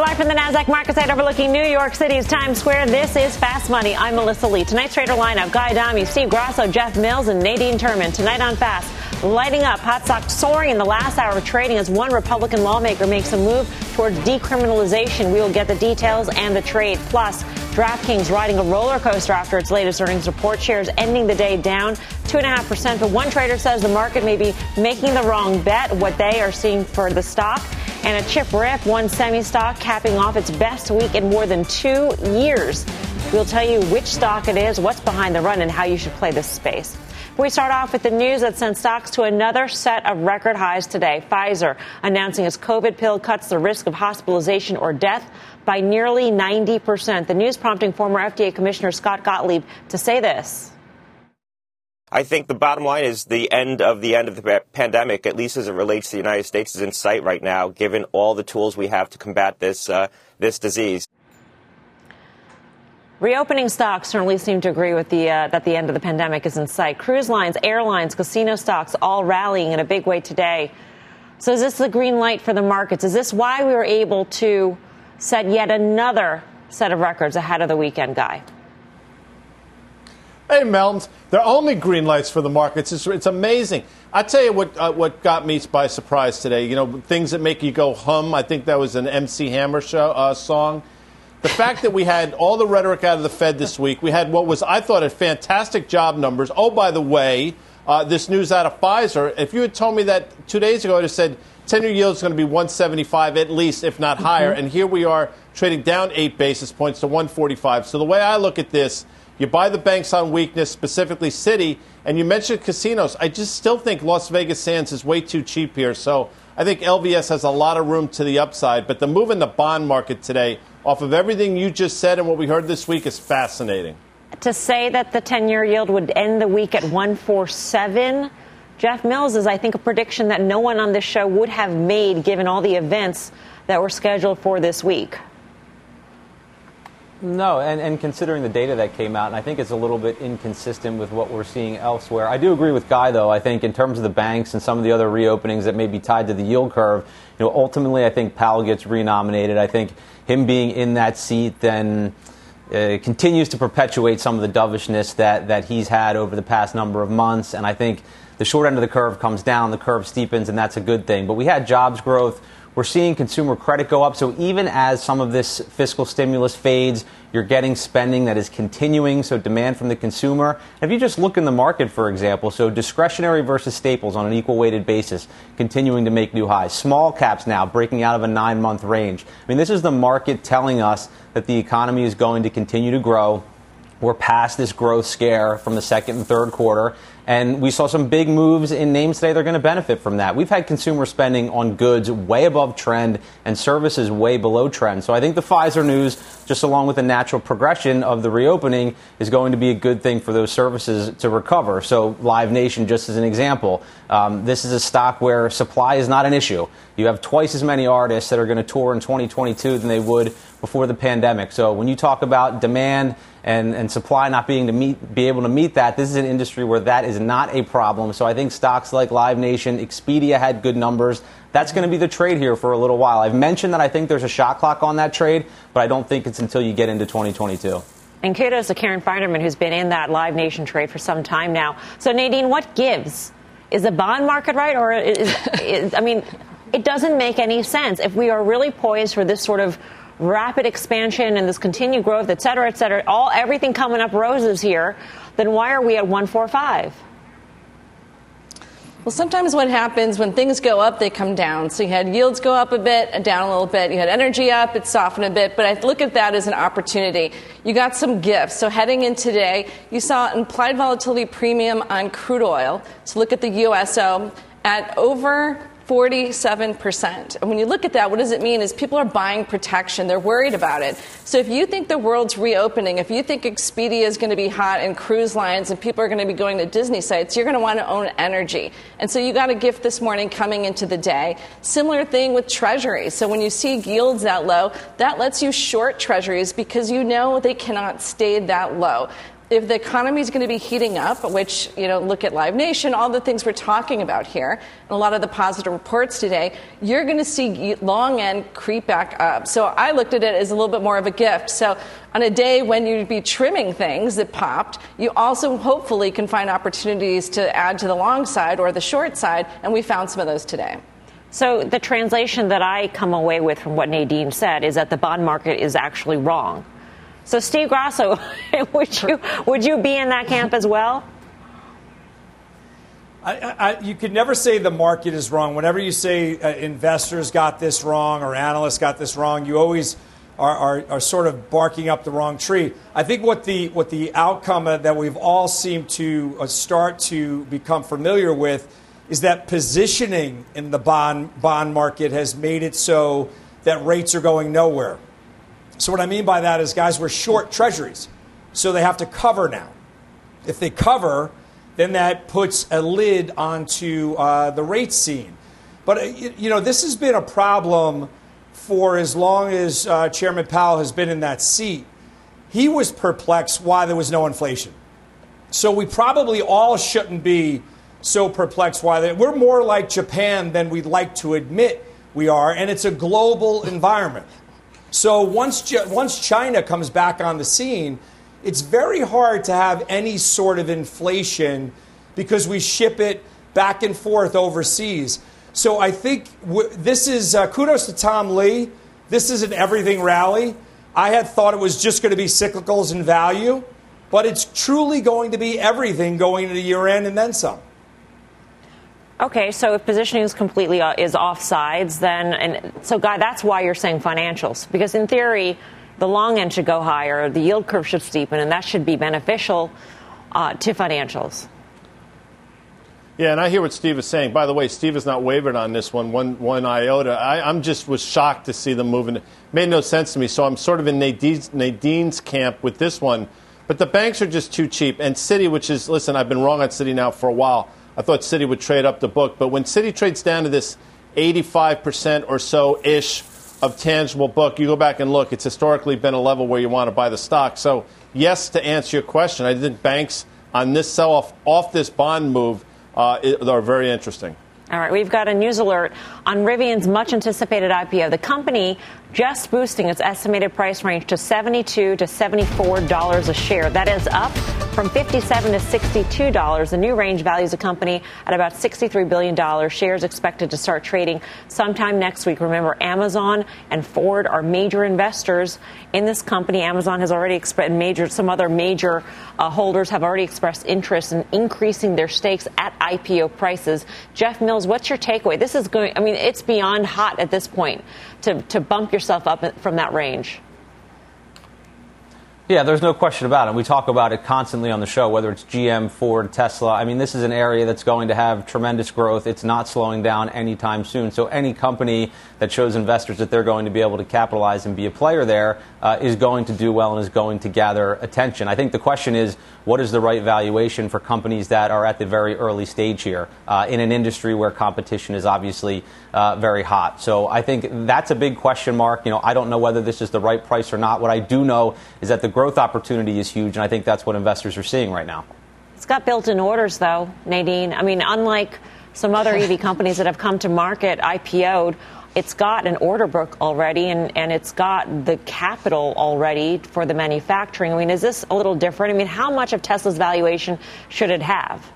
Live from the NASDAQ market site overlooking New York City's Times Square, this is Fast Money. I'm Melissa Lee. Tonight's trader lineup, Guy Adami, Steve Grasso, Jeff Mills, and Nadine Terman. Tonight on Fast, lighting up, hot stocks soaring in the last hour of trading as one Republican lawmaker makes a move towards decriminalization. We will get the details and the trade. Plus, DraftKings riding a roller coaster after its latest earnings report. Shares ending the day down 2.5%. But one trader says the market may be making the wrong bet, what they are seeing for the stock. And a chip rip, one semi stock capping off its best week in more than two years. We'll tell you which stock it is, what's behind the run, and how you should play this space. We start off with the news that sent stocks to another set of record highs today. Pfizer announcing its COVID pill cuts the risk of hospitalization or death by nearly 90%. The news prompting former FDA Commissioner Scott Gottlieb to say this. I think the bottom line is the end of the end of the pandemic, at least as it relates to the United States, is in sight right now, given all the tools we have to combat this uh, this disease. Reopening stocks certainly seem to agree with the uh, that the end of the pandemic is in sight. Cruise lines, airlines, casino stocks all rallying in a big way today. So is this the green light for the markets? Is this why we were able to set yet another set of records ahead of the weekend, guy? Hey, Meltons, they're only green lights for the markets. It's, it's amazing. I tell you what, uh, what got me by surprise today. You know, things that make you go hum. I think that was an MC Hammer show uh, song. The fact that we had all the rhetoric out of the Fed this week, we had what was I thought a fantastic job numbers. Oh, by the way, uh, this news out of Pfizer. If you had told me that two days ago, I'd have said 10-year yield is going to be 175 at least, if not higher. Mm-hmm. And here we are trading down eight basis points to 145. So the way I look at this you buy the banks on weakness, specifically Citi, and you mentioned casinos. I just still think Las Vegas Sands is way too cheap here. So I think LVS has a lot of room to the upside. But the move in the bond market today, off of everything you just said and what we heard this week, is fascinating. To say that the 10 year yield would end the week at 147, Jeff Mills is, I think, a prediction that no one on this show would have made given all the events that were scheduled for this week. No, and, and considering the data that came out, and I think it's a little bit inconsistent with what we're seeing elsewhere. I do agree with Guy, though. I think in terms of the banks and some of the other reopenings that may be tied to the yield curve, you know, ultimately I think Powell gets renominated. I think him being in that seat then uh, continues to perpetuate some of the dovishness that, that he's had over the past number of months. And I think the short end of the curve comes down, the curve steepens, and that's a good thing. But we had jobs growth we're seeing consumer credit go up. So even as some of this fiscal stimulus fades, you're getting spending that is continuing. So demand from the consumer. If you just look in the market, for example, so discretionary versus staples on an equal weighted basis, continuing to make new highs. Small caps now breaking out of a nine month range. I mean, this is the market telling us that the economy is going to continue to grow. We're past this growth scare from the second and third quarter. And we saw some big moves in names today. They're going to benefit from that. We've had consumer spending on goods way above trend and services way below trend. So I think the Pfizer news, just along with the natural progression of the reopening, is going to be a good thing for those services to recover. So Live Nation, just as an example, um, this is a stock where supply is not an issue. You have twice as many artists that are going to tour in 2022 than they would before the pandemic. So when you talk about demand and, and supply not being to meet, be able to meet that, this is an industry where that is not a problem. So I think stocks like Live Nation, Expedia had good numbers. That's going to be the trade here for a little while. I've mentioned that I think there's a shot clock on that trade, but I don't think it's until you get into 2022. And kudos to Karen Finerman, who's been in that Live Nation trade for some time now. So, Nadine, what gives? Is the bond market right? Or is, is I mean, it doesn't make any sense. If we are really poised for this sort of rapid expansion and this continued growth, et cetera, et cetera, all everything coming up roses here, then why are we at 145? Well, sometimes what happens when things go up, they come down. So you had yields go up a bit, down a little bit. You had energy up, it softened a bit. But I look at that as an opportunity. You got some gifts. So heading in today, you saw implied volatility premium on crude oil. So look at the USO at over 47%. And when you look at that, what does it mean is people are buying protection. They're worried about it. So if you think the world's reopening, if you think Expedia is going to be hot and cruise lines and people are going to be going to Disney sites, you're going to want to own energy. And so you got a gift this morning coming into the day. Similar thing with treasuries. So when you see yields that low, that lets you short treasuries because you know they cannot stay that low if the economy is going to be heating up, which, you know, look at Live Nation, all the things we're talking about here, and a lot of the positive reports today, you're going to see long end creep back up. So I looked at it as a little bit more of a gift. So on a day when you'd be trimming things that popped, you also hopefully can find opportunities to add to the long side or the short side, and we found some of those today. So the translation that I come away with from what Nadine said is that the bond market is actually wrong. So, Steve Grasso, would you would you be in that camp as well? I, I, you could never say the market is wrong. Whenever you say uh, investors got this wrong or analysts got this wrong, you always are, are, are, sort of barking up the wrong tree. I think what the what the outcome that we've all seemed to uh, start to become familiar with is that positioning in the bond bond market has made it so that rates are going nowhere. So, what I mean by that is, guys, we're short treasuries. So they have to cover now. If they cover, then that puts a lid onto uh, the rate scene. But, uh, you know, this has been a problem for as long as uh, Chairman Powell has been in that seat. He was perplexed why there was no inflation. So we probably all shouldn't be so perplexed why they, we're more like Japan than we'd like to admit we are, and it's a global environment. So once, once China comes back on the scene, it's very hard to have any sort of inflation because we ship it back and forth overseas. So I think w- this is uh, kudos to Tom Lee. This is an everything rally. I had thought it was just going to be cyclicals and value, but it's truly going to be everything going into the year end and then some. Okay, so if positioning is completely uh, is offsides, then and so guy, that's why you're saying financials because in theory, the long end should go higher, the yield curve should steepen, and that should be beneficial uh, to financials. Yeah, and I hear what Steve is saying. By the way, Steve has not wavered on this one, one, one iota. I, am just was shocked to see them moving. It made no sense to me. So I'm sort of in Nadine's, Nadine's camp with this one. But the banks are just too cheap. And Citi, which is, listen, I've been wrong on Citi now for a while. I thought Citi would trade up the book. But when Citi trades down to this 85% or so ish of tangible book, you go back and look, it's historically been a level where you want to buy the stock. So, yes, to answer your question, I think banks on this sell off, off this bond move, uh, are very interesting. All right, we've got a news alert on Rivian's much anticipated IPO. The company just boosting its estimated price range to 72 to $74 a share. That is up from 57 to $62. The new range values the company at about $63 billion. Shares expected to start trading sometime next week. Remember, Amazon and Ford are major investors in this company. Amazon has already expressed major, some other major uh, holders have already expressed interest in increasing their stakes at IPO prices. Jeff Mills, what's your takeaway? This is going, I mean, it's beyond hot at this point to, to bump yourself up from that range. Yeah, there's no question about it. We talk about it constantly on the show, whether it's GM, Ford, Tesla. I mean, this is an area that's going to have tremendous growth. It's not slowing down anytime soon. So, any company that shows investors that they're going to be able to capitalize and be a player there uh, is going to do well and is going to gather attention. I think the question is what is the right valuation for companies that are at the very early stage here uh, in an industry where competition is obviously uh, very hot? So, I think that's a big question mark. You know, I don't know whether this is the right price or not. What I do know is that the growth opportunity is huge, and I think that's what investors are seeing right now. It's got built in orders, though, Nadine. I mean, unlike some other EV companies that have come to market, IPO'd, it's got an order book already and, and it's got the capital already for the manufacturing. I mean, is this a little different? I mean, how much of Tesla's valuation should it have?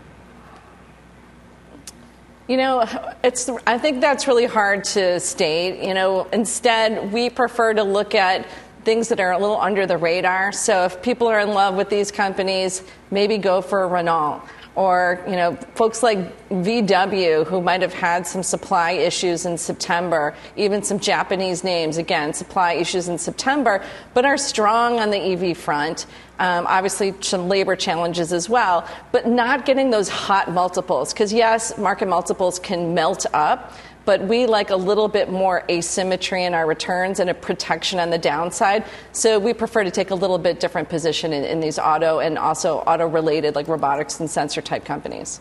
You know, it's. I think that's really hard to state. You know, instead, we prefer to look at things that are a little under the radar. So if people are in love with these companies, maybe go for Renault or you know folks like VW who might have had some supply issues in September, even some Japanese names again supply issues in September, but are strong on the EV front. Um, obviously, some labor challenges as well, but not getting those hot multiples because yes, market multiples can melt up, but we like a little bit more asymmetry in our returns and a protection on the downside. So we prefer to take a little bit different position in, in these auto and also auto related, like robotics and sensor type companies.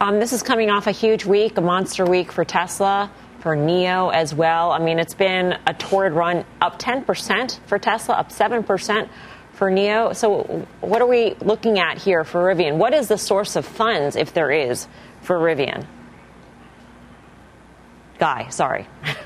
Um, this is coming off a huge week, a monster week for Tesla, for NIO as well. I mean, it's been a torrid run, up 10% for Tesla, up 7% for NIO. So, what are we looking at here for Rivian? What is the source of funds, if there is, for Rivian? Guy, sorry.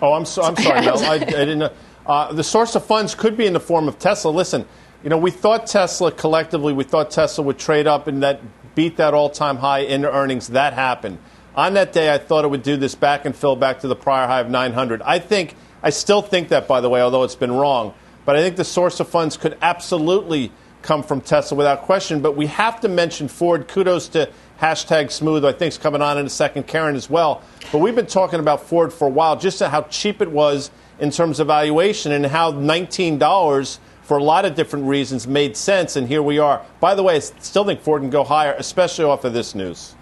Oh, I'm, so, I'm sorry, Mel. I, I didn't know. Uh, the source of funds could be in the form of Tesla. Listen, you know, we thought Tesla collectively, we thought Tesla would trade up and that beat that all-time high in earnings. That happened. On that day, I thought it would do this back and fill back to the prior high of 900. I think, I still think that, by the way, although it's been wrong. But I think the source of funds could absolutely come from Tesla without question. But we have to mention Ford. Kudos to hashtag smooth, I think is coming on in a second, Karen, as well. But we've been talking about Ford for a while, just how cheap it was in terms of valuation and how $19 for a lot of different reasons made sense. And here we are. By the way, I still think Ford can go higher, especially off of this news.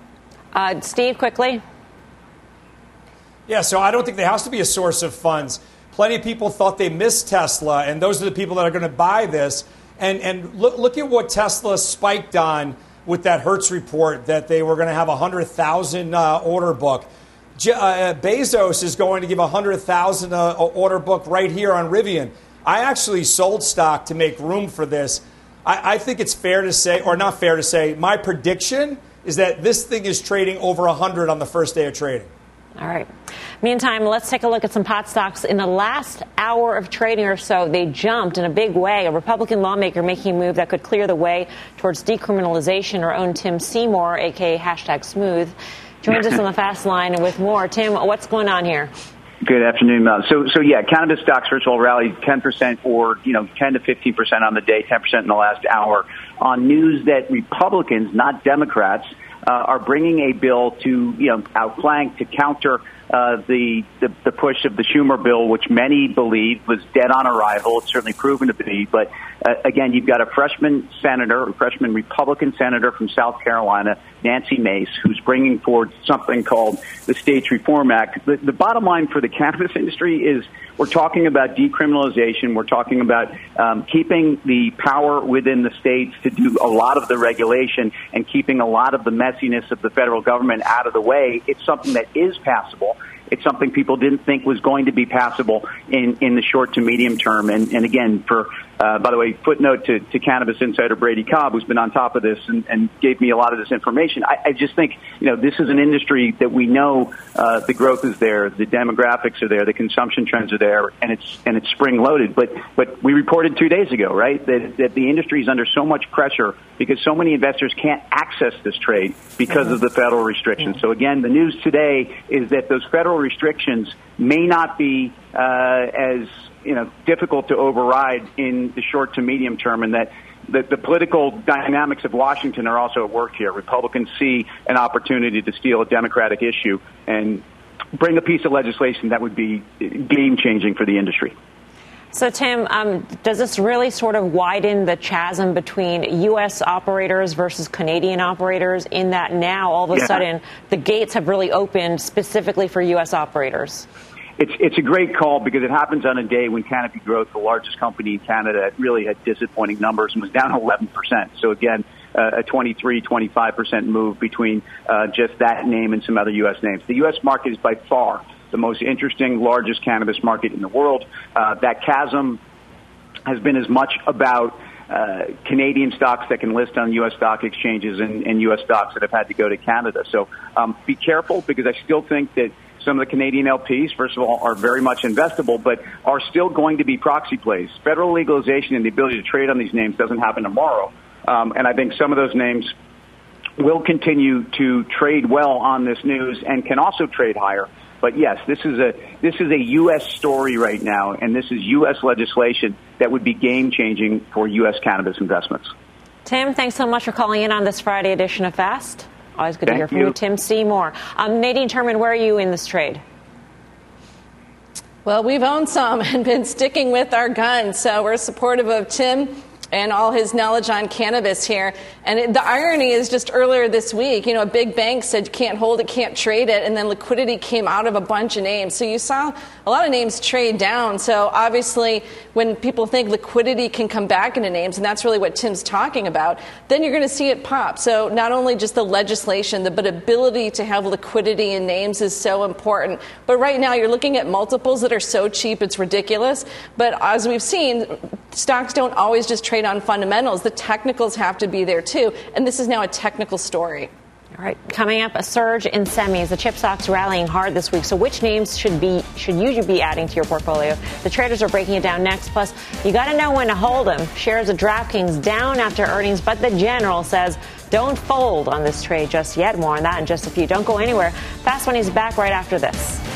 Uh, Steve, quickly. Yeah, so I don't think there has to be a source of funds. Plenty of people thought they missed Tesla, and those are the people that are going to buy this. And, and look, look at what Tesla spiked on with that Hertz report that they were going to have a 100,000 uh, order book. Je- uh, Bezos is going to give a 100,000 uh, order book right here on Rivian. I actually sold stock to make room for this. I, I think it's fair to say, or not fair to say, my prediction is that this thing is trading over 100 on the first day of trading. All right. Meantime, let's take a look at some pot stocks. In the last hour of trading or so, they jumped in a big way. A Republican lawmaker making a move that could clear the way towards decriminalization. Our own Tim Seymour, aka hashtag smooth, joins us on the fast line with more. Tim, what's going on here? Good afternoon, Mel. So, so yeah, cannabis stocks first of all rallied 10% or you know 10 to 15% on the day, 10% in the last hour on news that Republicans, not Democrats, Uh, are bringing a bill to you know outflank to counter uh, the, the the push of the Schumer bill, which many believe was dead on arrival. It's certainly proven to be. But uh, again, you've got a freshman senator, a freshman Republican senator from South Carolina, Nancy Mace, who's bringing forward something called the States Reform Act. The, the bottom line for the cannabis industry is we're talking about decriminalization. We're talking about um, keeping the power within the states to do a lot of the regulation and keeping a lot of the messiness of the federal government out of the way. It's something that is passable. It's something people didn't think was going to be passable in, in the short to medium term. And, and again, for uh, by the way, footnote to, to cannabis insider Brady Cobb, who's been on top of this and, and gave me a lot of this information. I, I just think, you know, this is an industry that we know uh, the growth is there, the demographics are there, the consumption trends are there, and it's and it's spring loaded. But but we reported two days ago, right, that, that the industry is under so much pressure because so many investors can't access this trade because of the federal restrictions. So again, the news today is that those federal restrictions may not be uh, as you know difficult to override in the short to medium term, and that the, the, political dynamics of Washington are also at work here. Republicans see an opportunity to steal a Democratic issue and bring a piece of legislation that would be game changing for the industry. So, Tim, um, does this really sort of widen the chasm between U.S. operators versus Canadian operators in that now all of a yeah. sudden the gates have really opened specifically for U.S. operators? It's it's a great call because it happens on a day when Canopy Growth, the largest company in Canada, really had disappointing numbers and was down 11%. So again, uh, a 23, 25% move between uh, just that name and some other U.S. names. The U.S. market is by far the most interesting, largest cannabis market in the world. Uh, that chasm has been as much about uh, Canadian stocks that can list on U.S. stock exchanges and, and U.S. stocks that have had to go to Canada. So um, be careful because I still think that some of the Canadian LPs, first of all, are very much investable, but are still going to be proxy plays. Federal legalization and the ability to trade on these names doesn't happen tomorrow. Um, and I think some of those names will continue to trade well on this news and can also trade higher. But yes, this is a this is a U.S. story right now, and this is U.S. legislation that would be game changing for U.S. cannabis investments. Tim, thanks so much for calling in on this Friday edition of Fast. Always good Thank to hear from you. you, Tim Seymour. Um, Nadine Terman, where are you in this trade? Well, we've owned some and been sticking with our guns, so we're supportive of Tim and all his knowledge on cannabis here. And it, the irony is just earlier this week, you know, a big bank said can't hold it, can't trade it, and then liquidity came out of a bunch of names. So you saw a lot of names trade down. So obviously, when people think liquidity can come back into names, and that's really what Tim's talking about, then you're going to see it pop. So not only just the legislation, but ability to have liquidity in names is so important. But right now, you're looking at multiples that are so cheap, it's ridiculous. But as we've seen, stocks don't always just trade on fundamentals. The technicals have to be there too. And this is now a technical story. All right, coming up, a surge in semis. The chip stocks rallying hard this week. So, which names should be should you be adding to your portfolio? The traders are breaking it down next. Plus, you got to know when to hold them. Shares of DraftKings down after earnings, but the general says don't fold on this trade just yet. More on that in just a few. Don't go anywhere. Fast Money's back right after this.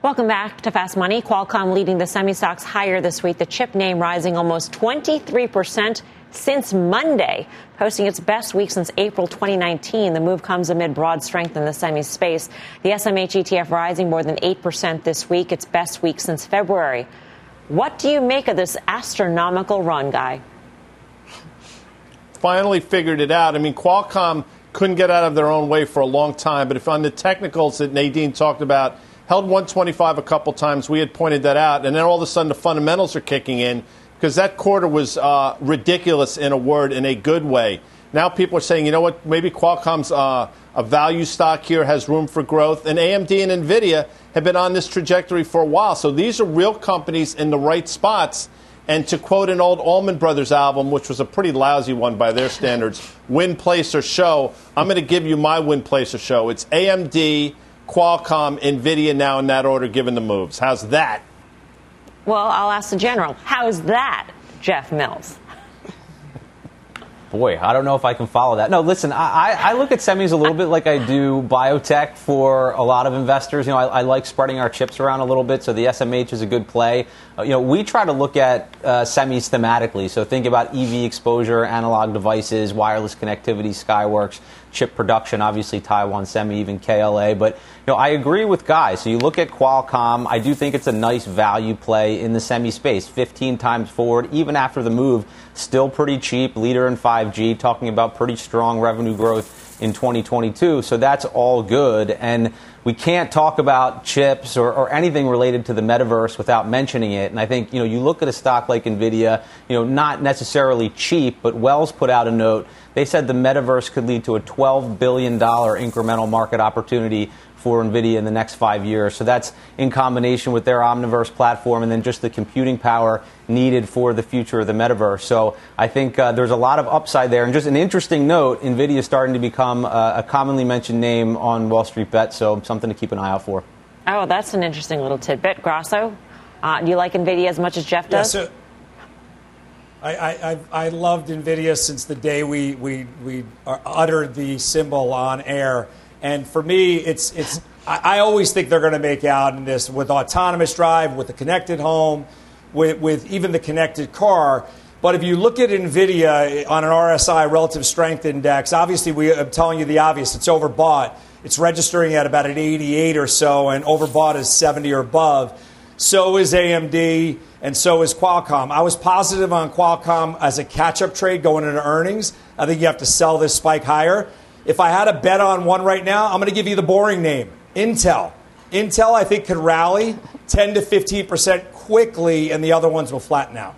Welcome back to Fast Money. Qualcomm leading the semi stocks higher this week. The chip name rising almost 23% since Monday, posting its best week since April 2019. The move comes amid broad strength in the semi space. The SMH ETF rising more than 8% this week, its best week since February. What do you make of this astronomical run, Guy? Finally figured it out. I mean, Qualcomm couldn't get out of their own way for a long time, but if on the technicals that Nadine talked about, held 125 a couple times. We had pointed that out, and then all of a sudden the fundamentals are kicking in because that quarter was uh, ridiculous in a word, in a good way. Now people are saying, you know what, maybe Qualcomm's uh, a value stock here, has room for growth, and AMD and Nvidia have been on this trajectory for a while. So these are real companies in the right spots. And to quote an old Allman Brothers album, which was a pretty lousy one by their standards, win, place, or show, I'm going to give you my win, place, or show. It's AMD, Qualcomm, Nvidia now in that order, given the moves. How's that? Well, I'll ask the general. How's that, Jeff Mills? Boy, I don't know if I can follow that. No, listen, I, I look at semis a little bit like I do biotech for a lot of investors. You know, I, I like spreading our chips around a little bit, so the SMH is a good play. Uh, you know, we try to look at uh, semis thematically. So think about EV exposure, analog devices, wireless connectivity, Skyworks, chip production, obviously Taiwan Semi, even KLA. But you know, I agree with Guy. So you look at Qualcomm. I do think it's a nice value play in the semi space. 15 times forward, even after the move, still pretty cheap. Leader in 5G, talking about pretty strong revenue growth in 2022. So that's all good. And we can't talk about chips or, or, anything related to the metaverse without mentioning it. And I think, you know, you look at a stock like NVIDIA, you know, not necessarily cheap, but Wells put out a note. They said the metaverse could lead to a $12 billion incremental market opportunity for NVIDIA in the next five years. So that's in combination with their Omniverse platform and then just the computing power needed for the future of the metaverse. So I think uh, there's a lot of upside there. And just an interesting note NVIDIA is starting to become uh, a commonly mentioned name on Wall Street Bet, so something to keep an eye out for. Oh, that's an interesting little tidbit. Grasso, uh, do you like NVIDIA as much as Jeff does? Yeah, so- I, I, I loved NVIDIA since the day we, we, we uttered the symbol on air. And for me, it's, it's I, I always think they're going to make out in this with autonomous drive, with the connected home, with, with even the connected car. But if you look at NVIDIA on an RSI relative strength index, obviously we, I'm telling you the obvious, it's overbought. It's registering at about an 88 or so, and overbought is 70 or above. So is AMD, and so is Qualcomm. I was positive on Qualcomm as a catch up trade going into earnings. I think you have to sell this spike higher. If I had a bet on one right now, I'm going to give you the boring name Intel. Intel, I think, could rally 10 to 15% quickly, and the other ones will flatten out.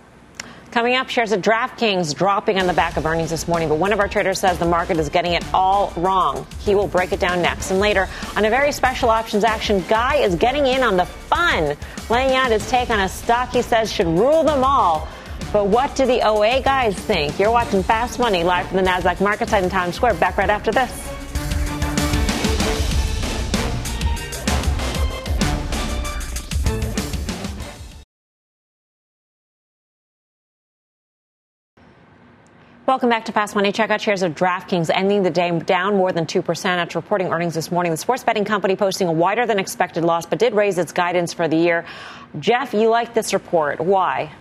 Coming up, shares of DraftKings dropping on the back of earnings this morning, but one of our traders says the market is getting it all wrong. He will break it down next. And later, on a very special options action, Guy is getting in on the fun, laying out his take on a stock he says should rule them all. But what do the OA guys think? You're watching Fast Money live from the NASDAQ market site in Times Square. Back right after this. Welcome back to Fast Money. Check out shares of DraftKings ending the day down more than 2% after reporting earnings this morning. The sports betting company posting a wider than expected loss, but did raise its guidance for the year. Jeff, you like this report. Why?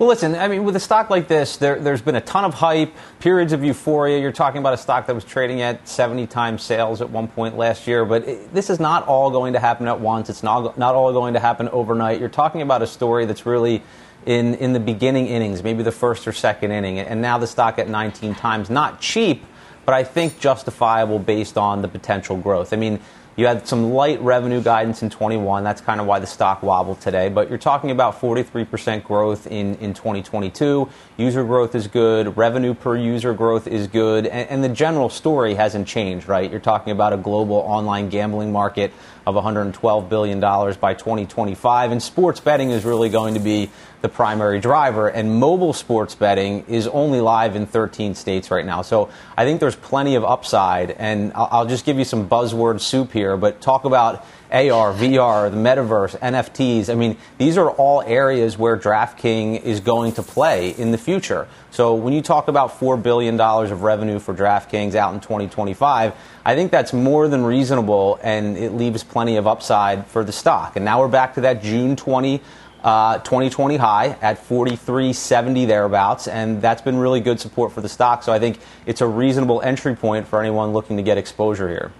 Well, listen, I mean, with a stock like this, there, has been a ton of hype, periods of euphoria. You're talking about a stock that was trading at 70 times sales at one point last year, but it, this is not all going to happen at once. It's not, not all going to happen overnight. You're talking about a story that's really in, in the beginning innings, maybe the first or second inning, and now the stock at 19 times. Not cheap, but I think justifiable based on the potential growth. I mean, you had some light revenue guidance in 21. That's kind of why the stock wobbled today. But you're talking about 43% growth in, in 2022. User growth is good. Revenue per user growth is good. And, and the general story hasn't changed, right? You're talking about a global online gambling market of $112 billion by 2025. And sports betting is really going to be the primary driver. And mobile sports betting is only live in 13 states right now. So I think there's plenty of upside. And I'll, I'll just give you some buzzword soup here, but talk about AR, VR, the metaverse, NFTs. I mean, these are all areas where DraftKings is going to play in the future. So when you talk about $4 billion of revenue for DraftKings out in 2025, I think that's more than reasonable and it leaves plenty of upside for the stock. And now we're back to that June 20. Uh, 2020 high at 43.70 thereabouts, and that's been really good support for the stock. So I think it's a reasonable entry point for anyone looking to get exposure here.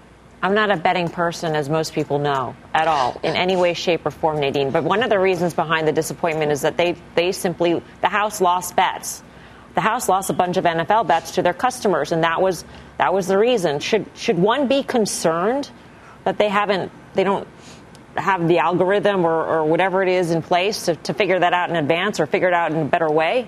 I'm not a betting person, as most people know, at all, in any way, shape, or form, Nadine. But one of the reasons behind the disappointment is that they, they simply, the House lost bets. The House lost a bunch of NFL bets to their customers, and that was, that was the reason. Should, should one be concerned that they haven't, they don't have the algorithm or, or whatever it is in place to, to figure that out in advance or figure it out in a better way?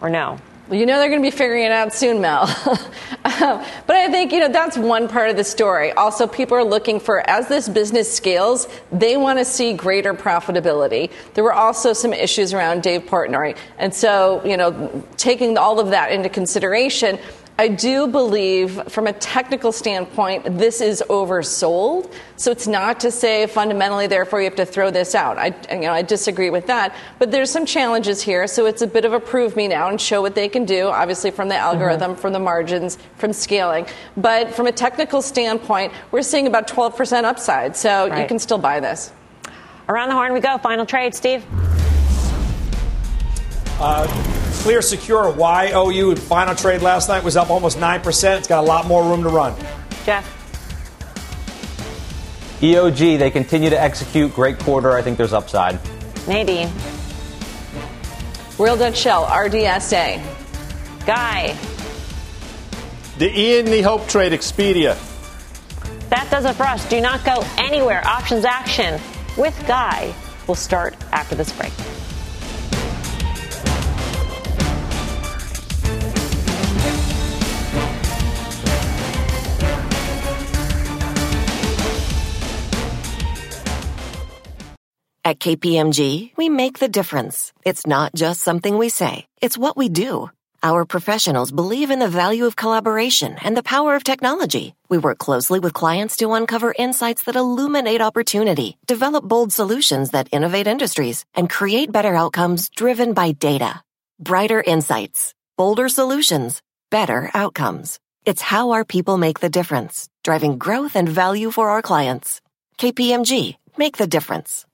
Or no? Well, you know they're going to be figuring it out soon, Mel. Um, but I think, you know, that's one part of the story. Also, people are looking for, as this business scales, they want to see greater profitability. There were also some issues around Dave Portnoy. And so, you know, taking all of that into consideration, I do believe, from a technical standpoint, this is oversold. So it's not to say fundamentally, therefore, you have to throw this out. I, you know, I disagree with that. But there's some challenges here. So it's a bit of a prove me now and show what they can do, obviously, from the algorithm, mm-hmm. from the margins, from scaling. But from a technical standpoint, we're seeing about 12% upside. So right. you can still buy this. Around the horn we go. Final trade, Steve. Uh, Clear Secure, YOU, final trade last night was up almost 9%. It's got a lot more room to run. Jeff. EOG, they continue to execute. Great quarter. I think there's upside. Nadine. Royal Dutch Shell, RDSA. Guy. The E and the Hope trade, Expedia. That does it for us. Do not go anywhere. Options action with Guy will start after this break. At KPMG, we make the difference. It's not just something we say, it's what we do. Our professionals believe in the value of collaboration and the power of technology. We work closely with clients to uncover insights that illuminate opportunity, develop bold solutions that innovate industries, and create better outcomes driven by data. Brighter insights, bolder solutions, better outcomes. It's how our people make the difference, driving growth and value for our clients. KPMG, make the difference.